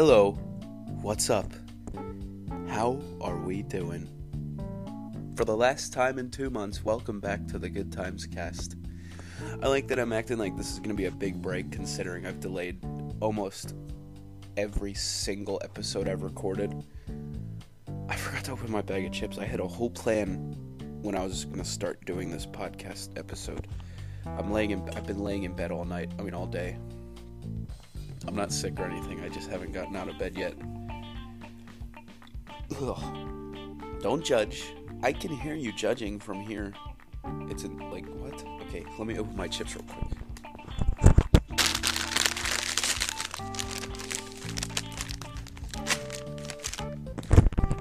Hello, what's up? How are we doing? For the last time in two months, welcome back to the Good Times cast. I like that I'm acting like this is going to be a big break considering I've delayed almost every single episode I've recorded. I forgot to open my bag of chips. I had a whole plan when I was going to start doing this podcast episode. I'm laying in I've been laying in bed all night, I mean all day. I'm not sick or anything. I just haven't gotten out of bed yet. Ugh. Don't judge. I can hear you judging from here. It's in, like what? Okay, let me open my chips real quick.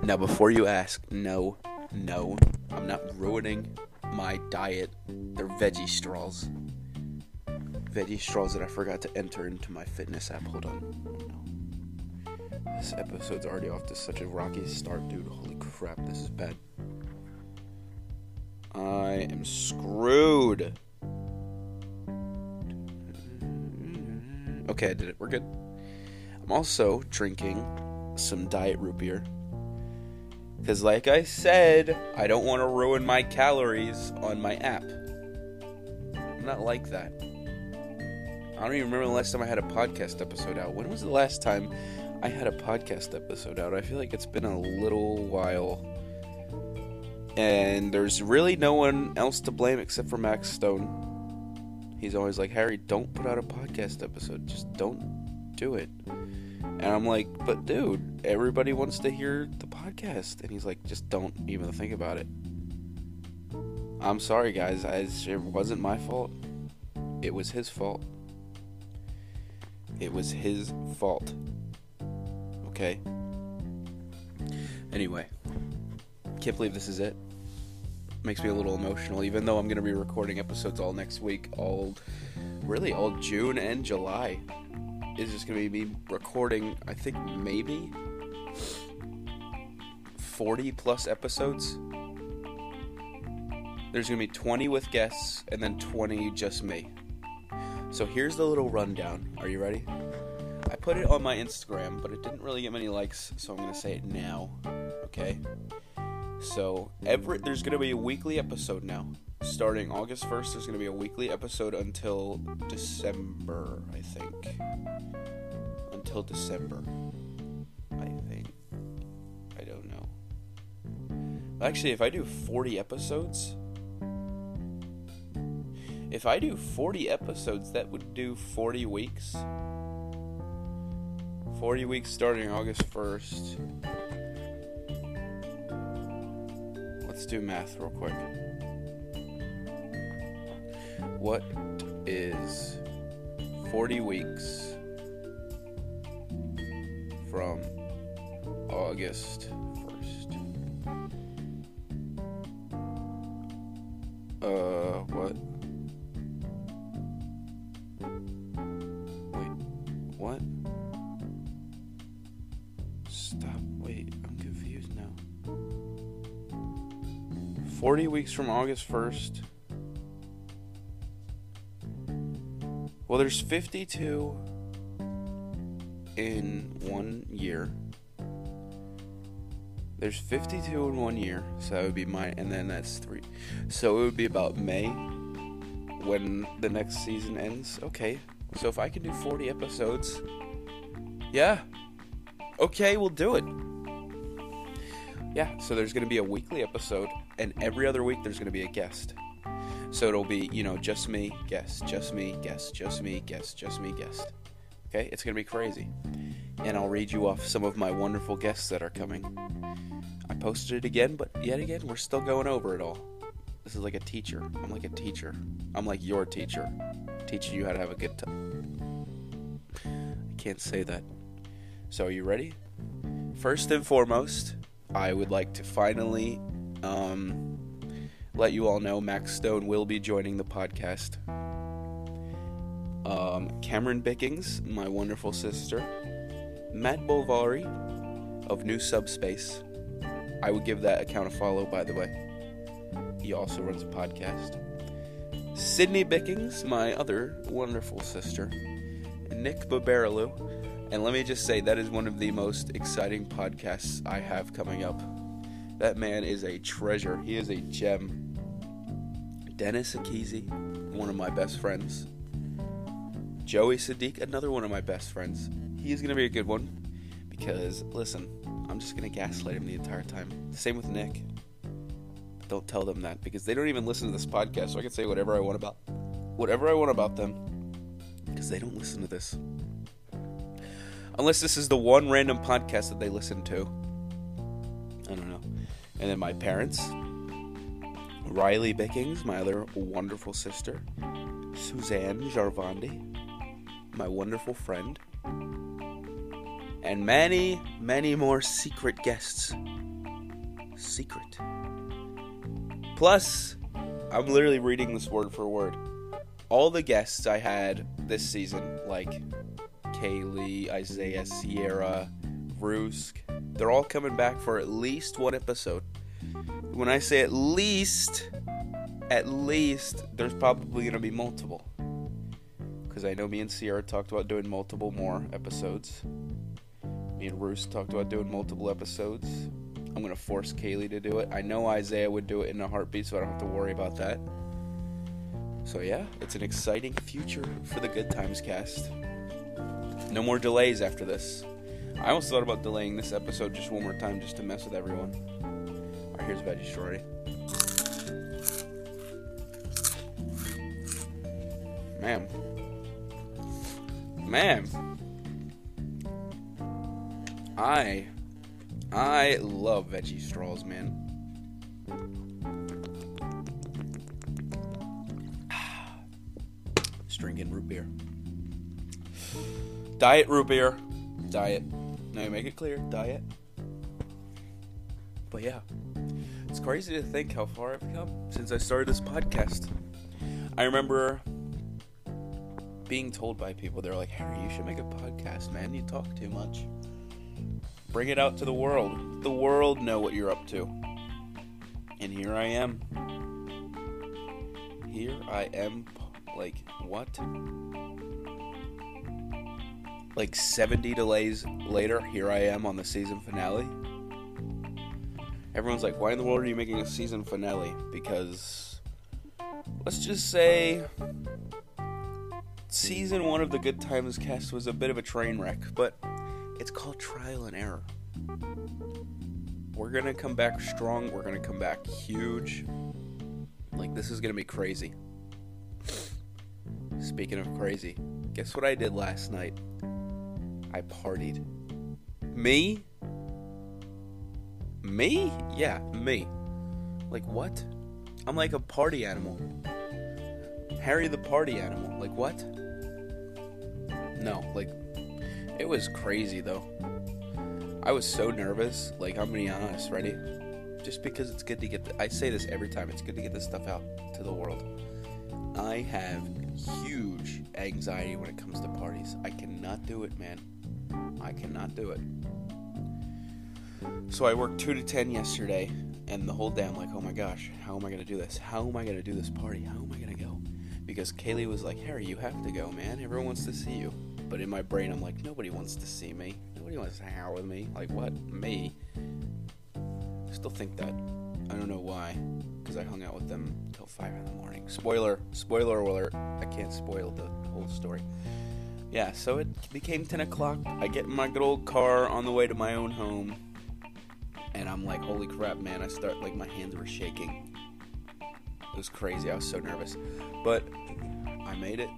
Now, before you ask, no, no, I'm not ruining my diet. They're veggie straws. Veggie straws that I forgot to enter into my fitness app. Hold on. This episode's already off to such a rocky start, dude. Holy crap, this is bad. I am screwed. Okay, I did it. We're good. I'm also drinking some diet root beer. Because, like I said, I don't want to ruin my calories on my app. I'm not like that. I don't even remember the last time I had a podcast episode out. When was the last time I had a podcast episode out? I feel like it's been a little while. And there's really no one else to blame except for Max Stone. He's always like, Harry, don't put out a podcast episode. Just don't do it. And I'm like, but dude, everybody wants to hear the podcast. And he's like, just don't even think about it. I'm sorry, guys. I, it wasn't my fault. It was his fault. It was his fault. Okay? Anyway, can't believe this is it. Makes me a little emotional, even though I'm going to be recording episodes all next week, all really all June and July is just going to be me recording, I think maybe 40 plus episodes. There's going to be 20 with guests and then 20 just me. So here's the little rundown. Are you ready? I put it on my Instagram, but it didn't really get many likes, so I'm going to say it now. Okay? So, every there's going to be a weekly episode now. Starting August 1st, there's going to be a weekly episode until December, I think. Until December. I think. I don't know. Actually, if I do 40 episodes, if I do 40 episodes, that would do 40 weeks. 40 weeks starting August 1st. Let's do math real quick. What is 40 weeks from August weeks from August 1st. Well, there's 52 in one year. There's 52 in one year, so that would be my, and then that's three. So it would be about May when the next season ends. Okay, so if I can do 40 episodes, yeah. Okay, we'll do it. Yeah, so there's going to be a weekly episode, and every other week there's going to be a guest. So it'll be, you know, just me, guest, just me, guest, just me, guest, just me, guest. Okay, it's going to be crazy. And I'll read you off some of my wonderful guests that are coming. I posted it again, but yet again, we're still going over it all. This is like a teacher. I'm like a teacher. I'm like your teacher, teaching you how to have a good time. I can't say that. So, are you ready? First and foremost, I would like to finally um, let you all know Max Stone will be joining the podcast. Um, Cameron Bickings, my wonderful sister. Matt Bolvari of New Subspace. I would give that account a follow, by the way. He also runs a podcast. Sydney Bickings, my other wonderful sister. Nick Babaraloo, And let me just say, that is one of the most exciting podcasts I have coming up. That man is a treasure. He is a gem. Dennis Akizi, one of my best friends. Joey Sadiq, another one of my best friends. He is going to be a good one because, listen, I'm just going to gaslight him the entire time. Same with Nick. Don't tell them that because they don't even listen to this podcast, so I can say whatever I want about whatever I want about them because they don't listen to this. Unless this is the one random podcast that they listen to. I don't know. And then my parents, Riley Bickings, my other wonderful sister, Suzanne Jarvandi, my wonderful friend, and many, many more secret guests. Secret. Plus, I'm literally reading this word for word. All the guests I had this season, like Kaylee, Isaiah, Sierra, Rusk, they're all coming back for at least one episode. When I say at least, at least, there's probably going to be multiple. Because I know me and Sierra talked about doing multiple more episodes. Me and Roos talked about doing multiple episodes. I'm going to force Kaylee to do it. I know Isaiah would do it in a heartbeat, so I don't have to worry about that. So, yeah, it's an exciting future for the Good Times cast. No more delays after this. I almost thought about delaying this episode just one more time just to mess with everyone. Alright, here's Veggie Story. Man. Man. I I love veggie straws, man. Just drinking root beer. Diet root beer. Diet. Now you make it clear. Diet. But yeah. It's crazy to think how far I've come since I started this podcast. I remember being told by people, they're like, Harry, you should make a podcast, man. You talk too much. Bring it out to the world. The world know what you're up to. And here I am. Here I am. Like, what? Like 70 delays later, here I am on the season finale. Everyone's like, why in the world are you making a season finale? Because, let's just say, season one of the Good Times cast was a bit of a train wreck, but it's called trial and error. We're gonna come back strong. We're gonna come back huge. Like, this is gonna be crazy. Speaking of crazy, guess what I did last night? I partied. Me? Me? Yeah, me. Like, what? I'm like a party animal. Harry the party animal. Like, what? No, like, it was crazy though. I was so nervous. Like, I'm gonna be honest, ready? Just because it's good to get, the, I say this every time, it's good to get this stuff out to the world. I have huge anxiety when it comes to parties. I cannot do it, man. I cannot do it. So I worked 2 to 10 yesterday, and the whole day I'm like, oh my gosh, how am I gonna do this? How am I gonna do this party? How am I gonna go? Because Kaylee was like, Harry, you have to go, man. Everyone wants to see you. But in my brain, I'm like, nobody wants to see me. Nobody wants to hang out with me. Like, what? Me? I still think that. I don't know why. Because I hung out with them till 5 in the morning. Spoiler. Spoiler alert. I can't spoil the whole story. Yeah, so it became 10 o'clock. I get in my good old car on the way to my own home. And I'm like, holy crap, man. I start, like, my hands were shaking. It was crazy. I was so nervous. But I made it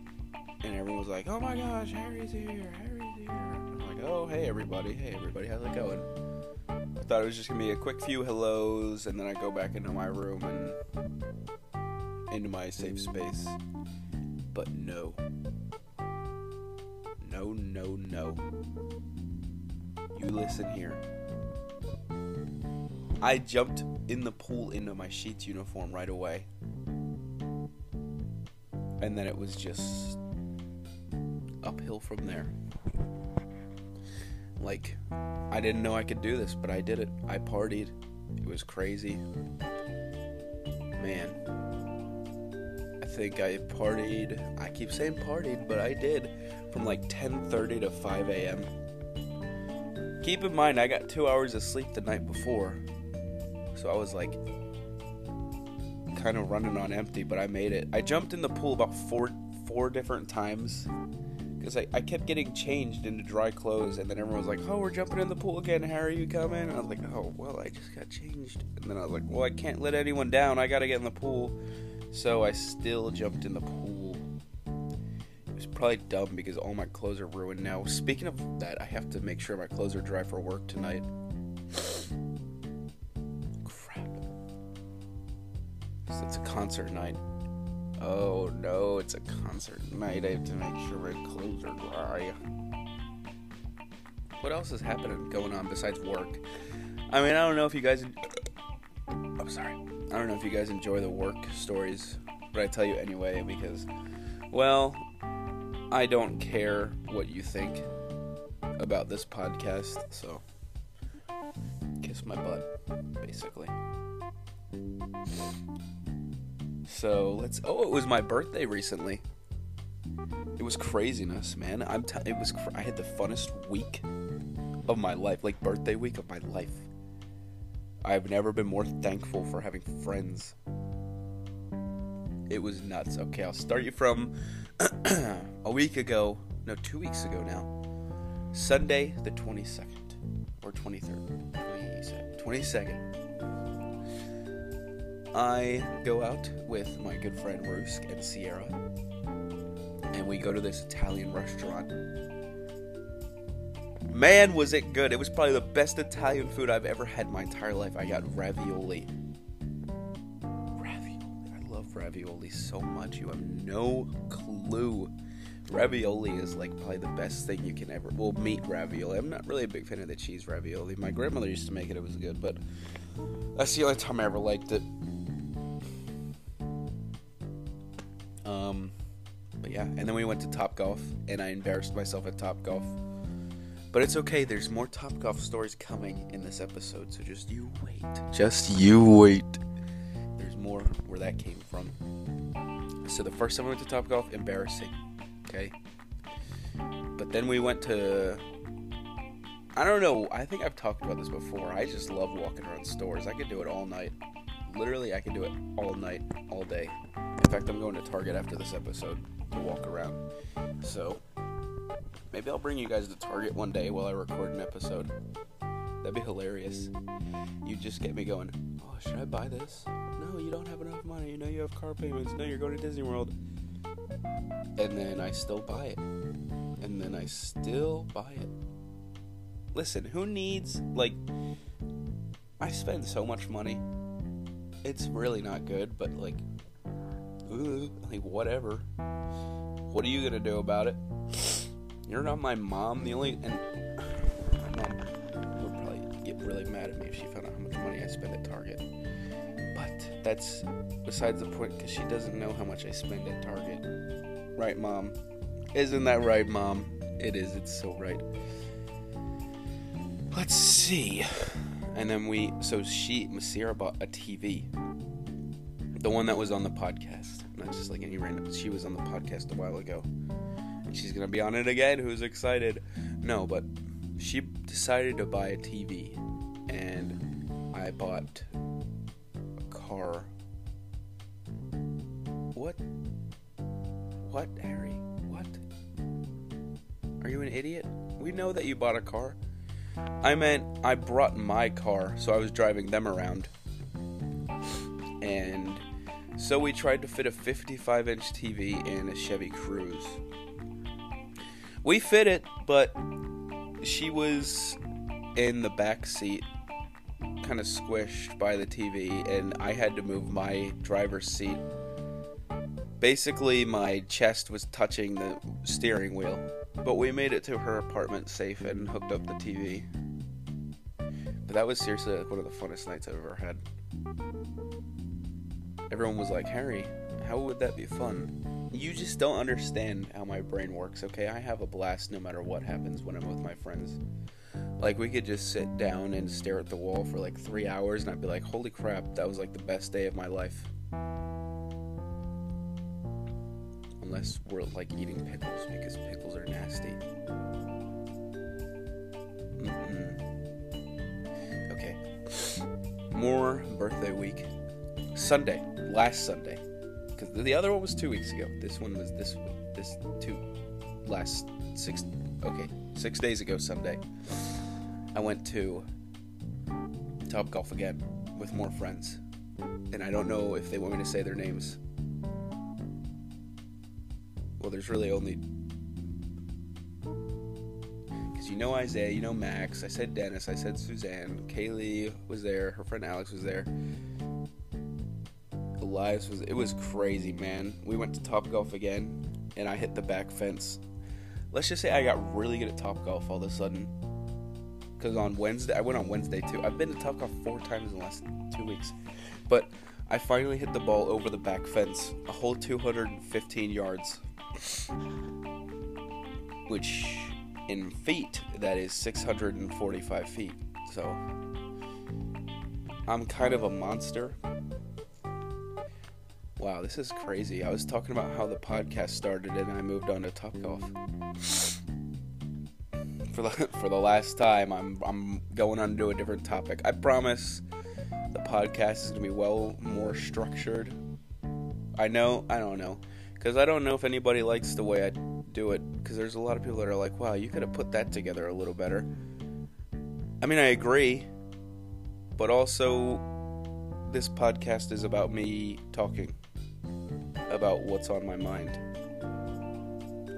and everyone was like, "Oh my gosh, Harry's here! Harry's here!" I'm like, "Oh, hey everybody! Hey everybody! How's it going?" Thought it was just gonna be a quick few hellos, and then I go back into my room and into my safe space. But no, no, no, no. You listen here. I jumped in the pool into my Sheetz uniform right away. And then it was just uphill from there. Like, I didn't know I could do this, but I did it. I partied. It was crazy. Man. I think I partied. I keep saying partied, but I did from like 10:30 to 5 a.m. Keep in mind, I got two hours of sleep the night before, so I was like kind of running on empty. But I made it. I jumped in the pool about four four different times because I, I kept getting changed into dry clothes, and then everyone was like, "Oh, we're jumping in the pool again. How are you coming?" And I was like, "Oh, well, I just got changed." And then I was like, "Well, I can't let anyone down. I gotta get in the pool." So I still jumped in the pool. It was probably dumb because all my clothes are ruined now. Speaking of that, I have to make sure my clothes are dry for work tonight. Crap. It's a concert night. Oh no, it's a concert night. I have to make sure my clothes are dry. What else is happening going on besides work? I mean, I don't know if you guys. I'm oh, sorry. I don't know if you guys enjoy the work stories, but I tell you anyway because, well, I don't care what you think about this podcast, so kiss my butt, basically. So let's. Oh, it was my birthday recently. It was craziness, man. I'm. T- it was. Cr- I had the funnest week of my life, like birthday week of my life. I've never been more thankful for having friends. It was nuts. Okay, I'll start you from a week ago. No, two weeks ago now. Sunday, the 22nd. Or 23rd. 22nd. 22nd. I go out with my good friend Rusk and Sierra. And we go to this Italian restaurant Man, was it good. It was probably the best Italian food I've ever had in my entire life. I got ravioli. Ravioli. I love ravioli so much. You have no clue. Ravioli is like probably the best thing you can ever. Well, meat ravioli. I'm not really a big fan of the cheese ravioli. My grandmother used to make it. It was good, but that's the only time I ever liked it. We went to Top Golf, and I embarrassed myself at Top Golf but it's okay, there's more Top Golf stories coming in this episode, so just you wait. Just you wait. There's more where that came from. So the first time we went to Top Golf, embarrassing. Okay? But then we went to I don't know, I think I've talked about this before. I just love walking around stores. I could do it all night. Literally I could do it all night, all day. In fact, I'm going to Target after this episode to walk around. So Maybe I'll bring you guys to Target one day while I record an episode. That'd be hilarious. You just get me going, oh, should I buy this? No, you don't have enough money. You know you have car payments. No, you're going to Disney World. And then I still buy it. And then I still buy it. Listen, who needs, like, I spend so much money. It's really not good, but, like, like, whatever. What are you gonna do about it? You're not my mom. The only and my mom would probably get really mad at me if she found out how much money I spend at Target. But that's besides the point because she doesn't know how much I spend at Target. Right, mom? Isn't that right, mom? It is. It's so right. Let's see. And then we, so she, Masira bought a TV. The one that was on the podcast. Not just like any random. She was on the podcast a while ago she's gonna be on it again. Who's excited? No, but she decided to buy a TV, and I bought a car. What? What, Harry? What? Are you an idiot? We know that you bought a car. I meant I brought my car, so I was driving them around. And so we tried to fit a 55 inch TV in a Chevy Cruze. We fit it, but she was in the back seat, kind of squished by the TV, and I had to move my driver's seat. Basically, my chest was touching the steering wheel, but we made it to her apartment safe and hooked up the TV. But that was seriously like one of the funnest nights I've ever had. Everyone was like, Harry, how would that be fun? you just don't understand how my brain works, okay? I have a blast no matter what happens when I'm with my friends. Like, we could just sit down and stare at the wall for like three hours, and I'd be like, holy crap, that was like the best day of my life. unless we're like eating pickles because pickles are nasty. Mm-mm. Okay. More birthday week. Sunday, last Sunday, because the other one was two weeks ago. This one was this this two last six. Okay, six days ago Sunday. I went to Top Golf again with more friends, and I don't know if they want me to say their names. Well, there's really only because you know Isaiah, you know Max. I said Dennis. I said Suzanne. Kaylee was there. Her friend Alex was there. Elias was. It was crazy, man. We went to Top Golf again, and I hit the back fence. Let's just say I got really good at Top Golf all of a sudden. Because on Wednesday, I went on Wednesday too. I've been to Top Golf four times in the last two weeks, but I finally hit the ball over the back fence, a whole 215 yards, which in feet that is 645 feet. So I'm kind of a monster. Wow, this is crazy. I was talking about how the podcast started and I moved on to Top Golf. For the for the last time, I'm I'm going on to a different topic. I promise the podcast is going to be well more structured. I know, I don't know. Cuz I don't know if anybody likes the way I do it cuz there's a lot of people that are like, "Wow, you could have put that together a little better." I mean, I agree. But also this podcast is about me talking about what's on my mind.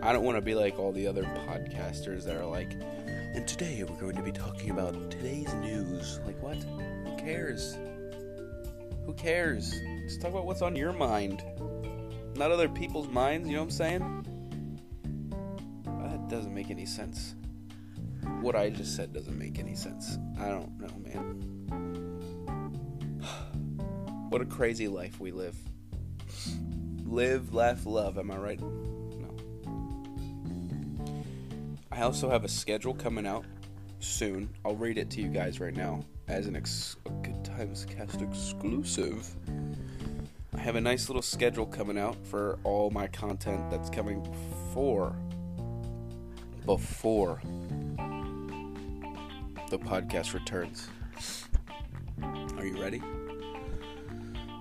I don't want to be like all the other podcasters that are like, and today we're going to be talking about today's news. Like, what? Who cares? Who cares? Just talk about what's on your mind, not other people's minds, you know what I'm saying? That doesn't make any sense. What I just said doesn't make any sense. I don't know, man. What a crazy life we live live, laugh, love. Am I right? No. I also have a schedule coming out soon. I'll read it to you guys right now as an ex- a Good Times Cast exclusive. I have a nice little schedule coming out for all my content that's coming before before the podcast returns. Are you ready?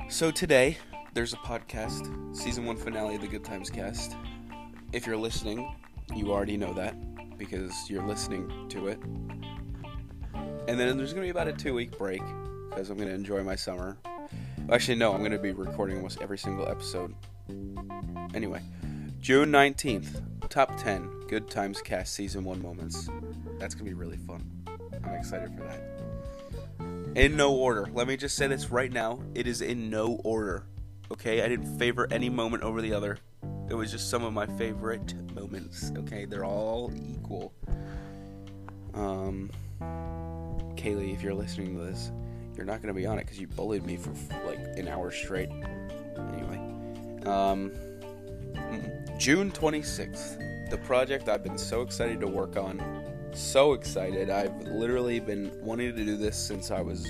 So today there's a podcast, season one finale of the Good Times Cast. If you're listening, you already know that because you're listening to it. And then there's going to be about a two week break because I'm going to enjoy my summer. Actually, no, I'm going to be recording almost every single episode. Anyway, June 19th, top 10 Good Times Cast season one moments. That's going to be really fun. I'm excited for that. In no order. Let me just say this right now. It is in no order. Okay, I didn't favor any moment over the other. It was just some of my favorite moments. Okay, they're all equal. Um, Kaylee, if you're listening to this, you're not gonna be on it because you bullied me for like an hour straight. Anyway, um, June 26th, the project I've been so excited to work on. So excited! I've literally been wanting to do this since I was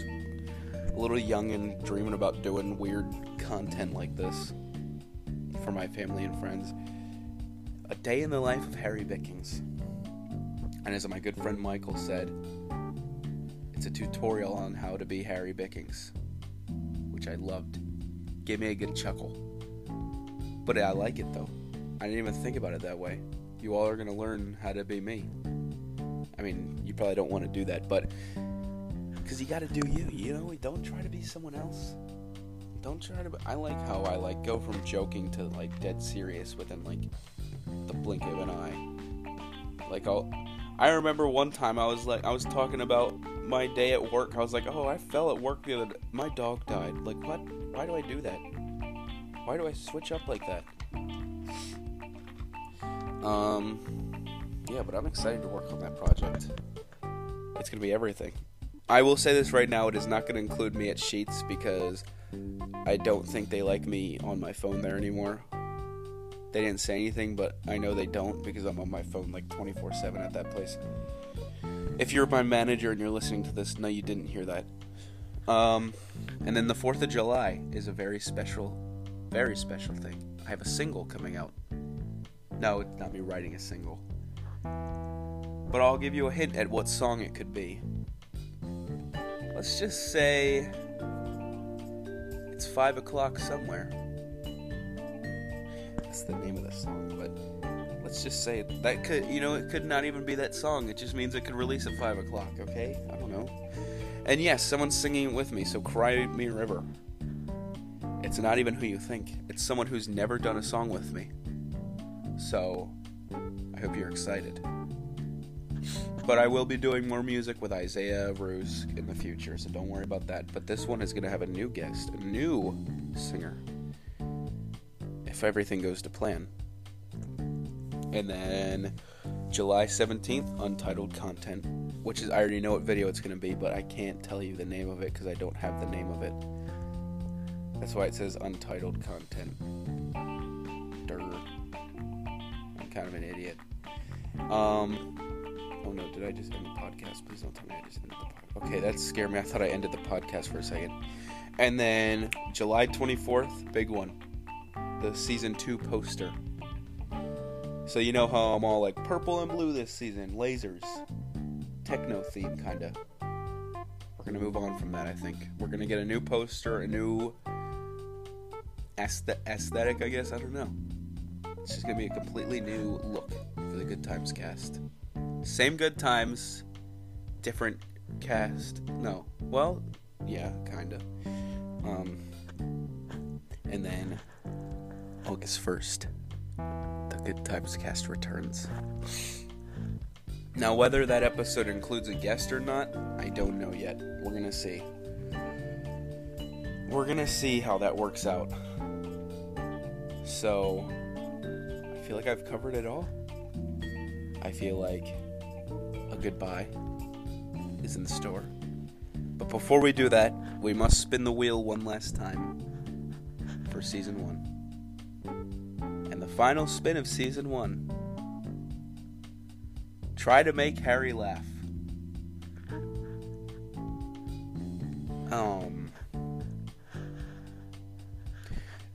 little young and dreaming about doing weird content like this for my family and friends. A day in the life of Harry Bickings. And as my good friend Michael said, it's a tutorial on how to be Harry Bickings, which I loved. Gave me a good chuckle. But I like it though. I didn't even think about it that way. You all are going to learn how to be me. I mean, you probably don't want to do that, but because you got to do you, you know? Don't try to be someone else don't try to. I like how I like go from joking to like dead serious within like the blink of an eye. Like I'll. I remember one time I was like I was talking about my day at work. I was like, "Oh, I fell at work the other. Day. My dog died. Like what? Why do I do that? Why do I switch up like that?" Um. Yeah, but I'm excited to work on that project. It's gonna be everything. I will say this right now: it is not gonna include me at Sheetz because I don't think they like me on my phone there anymore. They didn't say anything, but I know they don't because I'm on my phone like 24 7 at that place. If you're my manager and you're listening to this, no, you didn't hear that. Um, and then the 4th of July is a very special, very special thing. I have a single coming out No, it's not me writing a single. But I'll give you a hint at what song it could be. Let's just say it's five o'clock somewhere. That's the name of the song, but let's just say that could, you know, it could not even be that song. It just means it could release at five o'clock. Okay, I don't know. And yes, someone's singing it with me. So cry me river. It's not even who you think. It's someone who's never done a song with me. So I hope you're excited. But I will be doing more music with Isaiah Ruse in the future, so don't worry about that. But this one is going to have a new guest, a new singer, if everything goes to plan. And then July 17th, untitled content, which is, I already know what video it's going to be, but I can't tell you the name of it because I don't have the name of it. That's why it says untitled content. Durr. I'm kind of an idiot. Um, oh no, did I just end the podcast? Please don't tell me I just ended the podcast. Okay, that scared me. I thought I ended the podcast for a second. And then July 24th, big one. The season 2 poster. So you know how I'm all like purple and blue this season, lasers, techno theme kind of. We're gonna move on from that. I think we're gonna get a new poster, a new aesthetic. I guess I don't know. It's just gonna be a completely new look for the Good Times cast. Same Good Times, different cast. No, well, yeah, kinda. Um, and then August first the Good Times cast returns. Now, whether that episode includes a guest or not, I don't know yet. We're gonna see. We're gonna see how that works out. So, I feel like I've covered it all. I feel like goodbye is in the store. But before we do that, we must spin the wheel one last time for season one And the final spin of season one. Try to make Harry laugh. Um,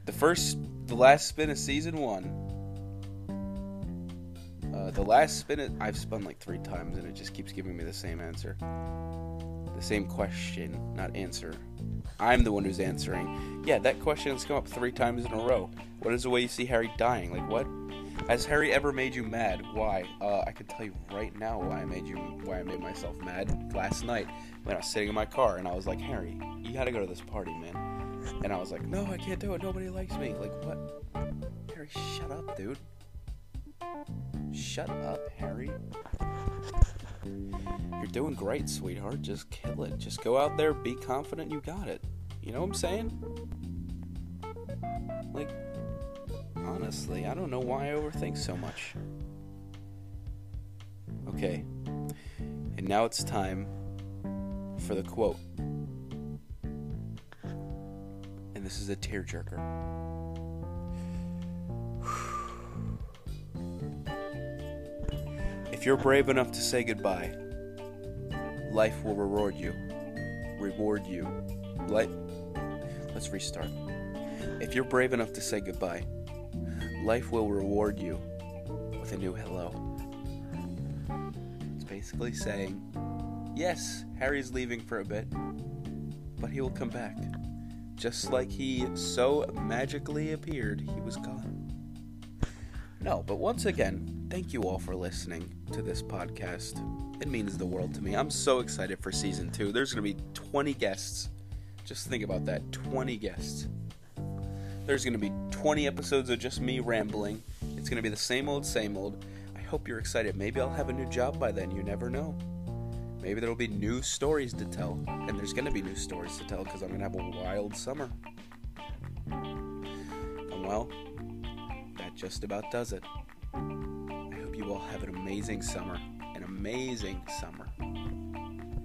the first, the last spin of season one. The last spin, it, I've spun like three times, and it just keeps giving me the same answer, the same question, not answer. I'm the one who's answering. Yeah, that question has come up three times in a row. What is the way you see Harry dying? Like, what? Has Harry ever made you mad? Why? Uh, I can tell you right now why I made you, why I made myself mad last night when I was sitting in my car and I was like, Harry, you gotta go to this party, man. And I was like, no, I can't do it. Nobody likes me. Like, what? Harry, shut up, dude. Shut up, Harry. You're doing great, sweetheart. Just kill it. Just go out there, be confident you got it. You know what I'm saying? Like, honestly, I don't know why I overthink so much. Okay. And now it's time for the quote. And this is a tearjerker. If you're brave enough to say goodbye, life will reward you. Reward you. Let Let's restart. If you're brave enough to say goodbye, life will reward you with a new hello. It's basically saying, yes, Harry's leaving for a bit, but he will come back. Just like he so magically appeared, he was gone. No, but once again, thank you all for listening to this podcast. It means the world to me. I'm so excited for season two. There's going to be 20 guests. Just think about that 20 guests. There's going to be 20 episodes of just me rambling. It's going to be the same old, same old. I hope you're excited. Maybe I'll have a new job by then. You never know. Maybe there'll be new stories to tell. And there's going to be new stories to tell because I'm going to have a wild summer. And well, that just about does it. You all have an amazing summer. An amazing summer.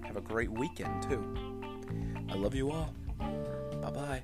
Have a great weekend, too. I love you all. Bye bye.